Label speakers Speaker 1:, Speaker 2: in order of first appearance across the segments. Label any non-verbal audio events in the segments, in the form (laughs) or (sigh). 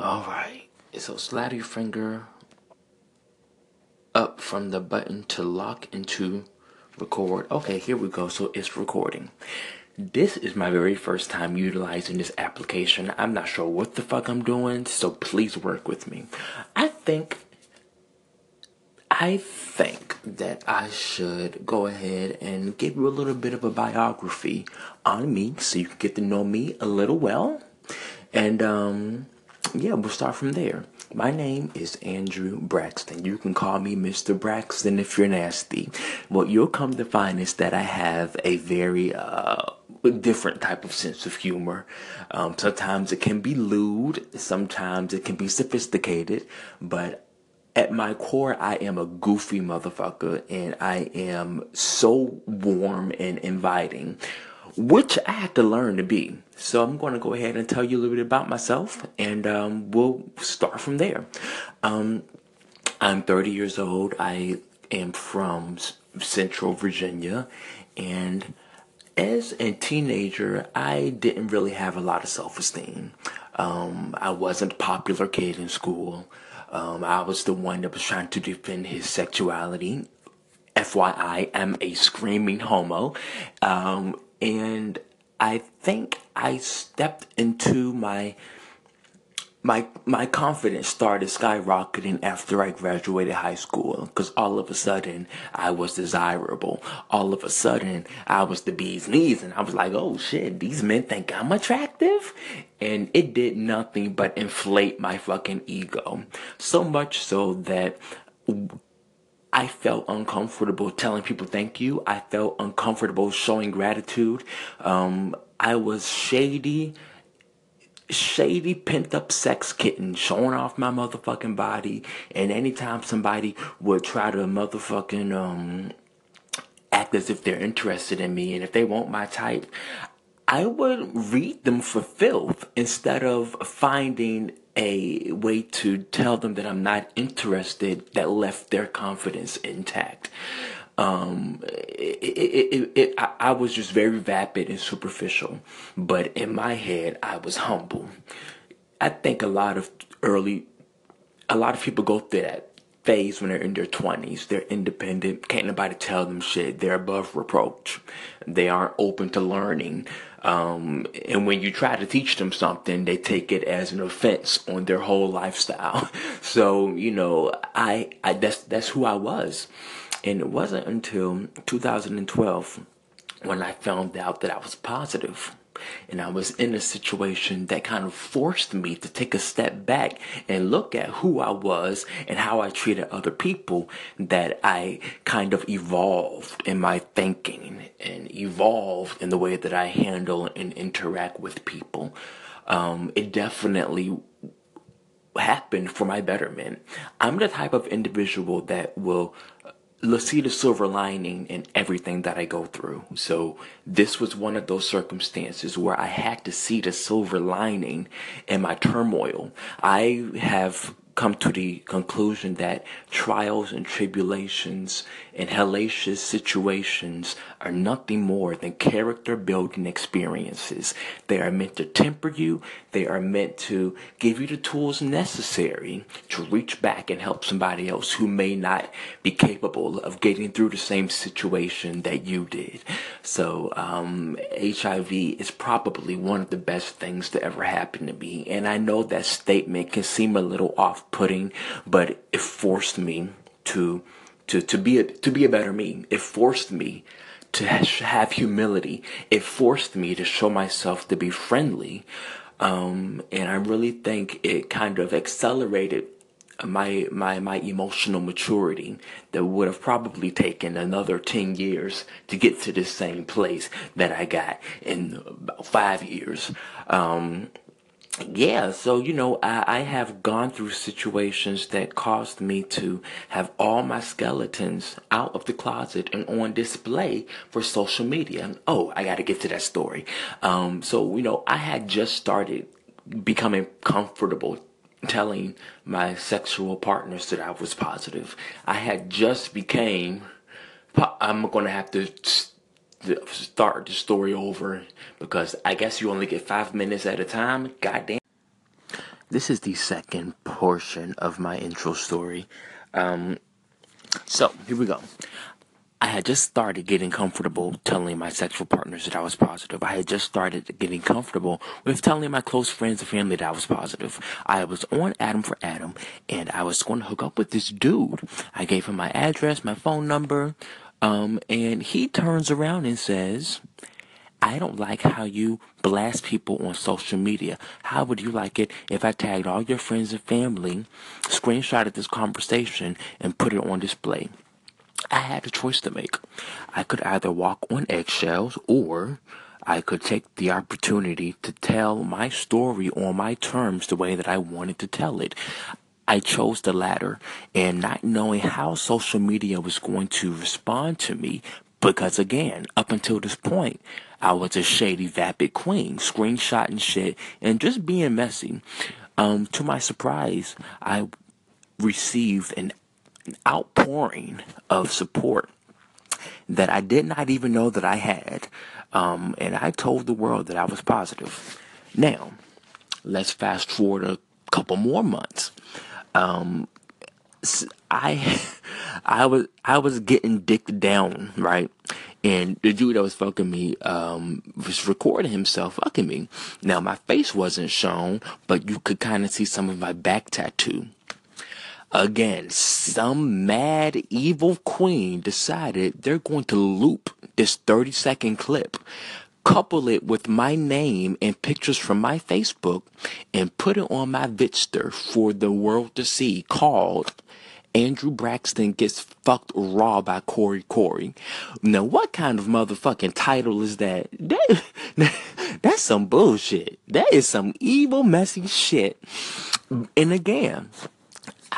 Speaker 1: All right. So slide your finger up from the button to lock into record. Okay, here we go. So it's recording. This is my very first time utilizing this application. I'm not sure what the fuck I'm doing, so please work with me. I think I think that I should go ahead and give you a little bit of a biography on me so you can get to know me a little well. And um yeah, we'll start from there. My name is Andrew Braxton. You can call me Mr. Braxton if you're nasty. What you'll come to find is that I have a very uh, different type of sense of humor. Um, sometimes it can be lewd, sometimes it can be sophisticated, but at my core, I am a goofy motherfucker and I am so warm and inviting which I had to learn to be. So I'm going to go ahead and tell you a little bit about myself, and um, we'll start from there. Um, I'm 30 years old. I am from Central Virginia, and as a teenager, I didn't really have a lot of self-esteem. Um, I wasn't a popular kid in school. Um, I was the one that was trying to defend his sexuality. FYI, I'm a screaming homo. Um, and I think I stepped into my my my confidence started skyrocketing after I graduated high school because all of a sudden I was desirable. All of a sudden I was the bee's knees, and I was like, "Oh shit, these men think I'm attractive," and it did nothing but inflate my fucking ego so much so that I felt uncomfortable telling people thank you. I felt uncomfortable showing gratitude. Um, I was shady, shady, pent up sex kitten showing off my motherfucking body. And anytime somebody would try to motherfucking, um, act as if they're interested in me and if they want my type, I would read them for filth instead of finding a way to tell them that I'm not interested that left their confidence intact. Um, it, it, it, I, I was just very vapid and superficial, but in my head, I was humble. I think a lot of early, a lot of people go through that phase when they're in their 20s. They're independent. Can't nobody tell them shit. They're above reproach. They aren't open to learning. Um, and when you try to teach them something, they take it as an offense on their whole lifestyle. (laughs) So, you know, I, I, that's, that's who I was. And it wasn't until 2012 when I found out that I was positive and I was in a situation that kind of forced me to take a step back and look at who I was and how I treated other people that I kind of evolved in my thinking and evolved in the way that I handle and interact with people. Um, it definitely happened for my betterment. I'm the type of individual that will see the silver lining in everything that I go through. So this was one of those circumstances where I had to see the silver lining in my turmoil. I have come to the conclusion that trials and tribulations and hellacious situations are nothing more than character building experiences. They are meant to temper you, they are meant to give you the tools necessary to reach back and help somebody else who may not be capable of getting through the same situation that you did. So, um, HIV is probably one of the best things to ever happen to me. And I know that statement can seem a little off putting, but it forced me to to to be a to be a better me. It forced me to have humility. It forced me to show myself to be friendly. Um, and I really think it kind of accelerated my my my emotional maturity that would have probably taken another 10 years to get to the same place that I got in about 5 years um, yeah, so you know, I, I have gone through situations that caused me to have all my skeletons out of the closet and on display for social media. Oh, I got to get to that story. Um, so you know, I had just started becoming comfortable telling my sexual partners that I was positive. I had just became. I'm gonna have to start the story over because I guess you only get five minutes at a time. Goddamn. this is the second portion of my intro story. Um, so here we go. I had just started getting comfortable telling my sexual partners that I was positive. I had just started getting comfortable with telling my close friends and family that I was positive. I was on Adam for Adam and I was going to hook up with this dude. I gave him my address, my phone number, um, and he turns around and says, I don't like how you blast people on social media. How would you like it if I tagged all your friends and family, screenshotted this conversation, and put it on display? I had a choice to make. I could either walk on eggshells or I could take the opportunity to tell my story on my terms the way that I wanted to tell it. I chose the latter and not knowing how social media was going to respond to me because again, up until this point, I was a shady vapid queen, screenshotting shit and just being messy. Um, to my surprise, I received an outpouring of support that I did not even know that I had. Um, and I told the world that I was positive. Now, let's fast forward a couple more months. Um, I, (laughs) I was, I was getting dicked down, right? And the dude that was fucking me, um, was recording himself fucking me. Now, my face wasn't shown, but you could kind of see some of my back tattoo. Again, some mad evil queen decided they're going to loop this 30 second clip, couple it with my name and pictures from my Facebook, and put it on MyVidster for the world to see called Andrew Braxton gets fucked raw by Corey Corey. Now, what kind of motherfucking title is that? That (laughs) that's some bullshit. That is some evil, messy shit. And again,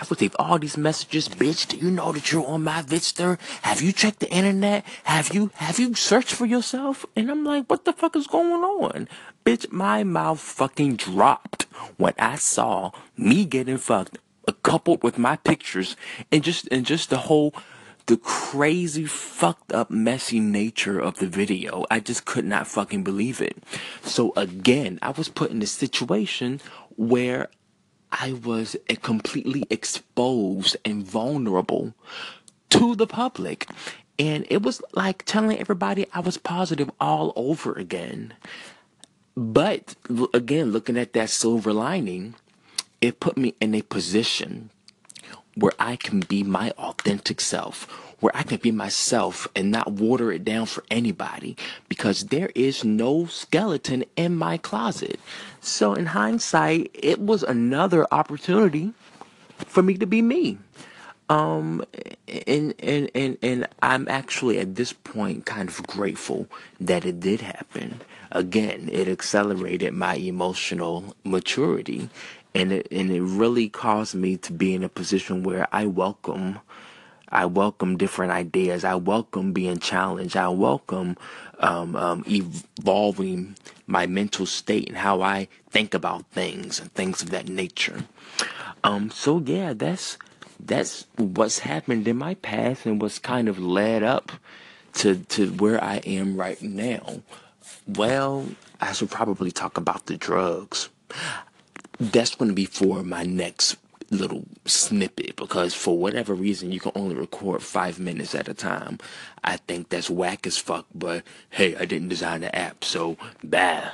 Speaker 1: I received all these messages, bitch. Do you know that you're on MyVidster? Have you checked the internet? Have you have you searched for yourself? And I'm like, what the fuck is going on? Bitch, my mouth fucking dropped when I saw me getting fucked coupled with my pictures and just and just the whole the crazy fucked up messy nature of the video. I just could not fucking believe it. So again, I was put in a situation where I was completely exposed and vulnerable to the public. And it was like telling everybody I was positive all over again. But again, looking at that silver lining, it put me in a position where I can be my authentic self, where I can be myself and not water it down for anybody because there is no skeleton in my closet. So, in hindsight, it was another opportunity for me to be me. Um, and, and, and, and I'm actually at this point kind of grateful that it did happen. Again, it accelerated my emotional maturity and it, and it really caused me to be in a position where I welcome I welcome different ideas. I welcome being challenged. I welcome um, um, evolving my mental state and how I think about things and things of that nature. Um, so yeah, that's that's what's happened in my past and what's kind of led up to to where I am right now. Well, I should probably talk about the drugs. That's going to be for my next little snippet because for whatever reason you can only record five minutes at a time. I think that's whack as fuck, but hey, I didn't design the app, so bah.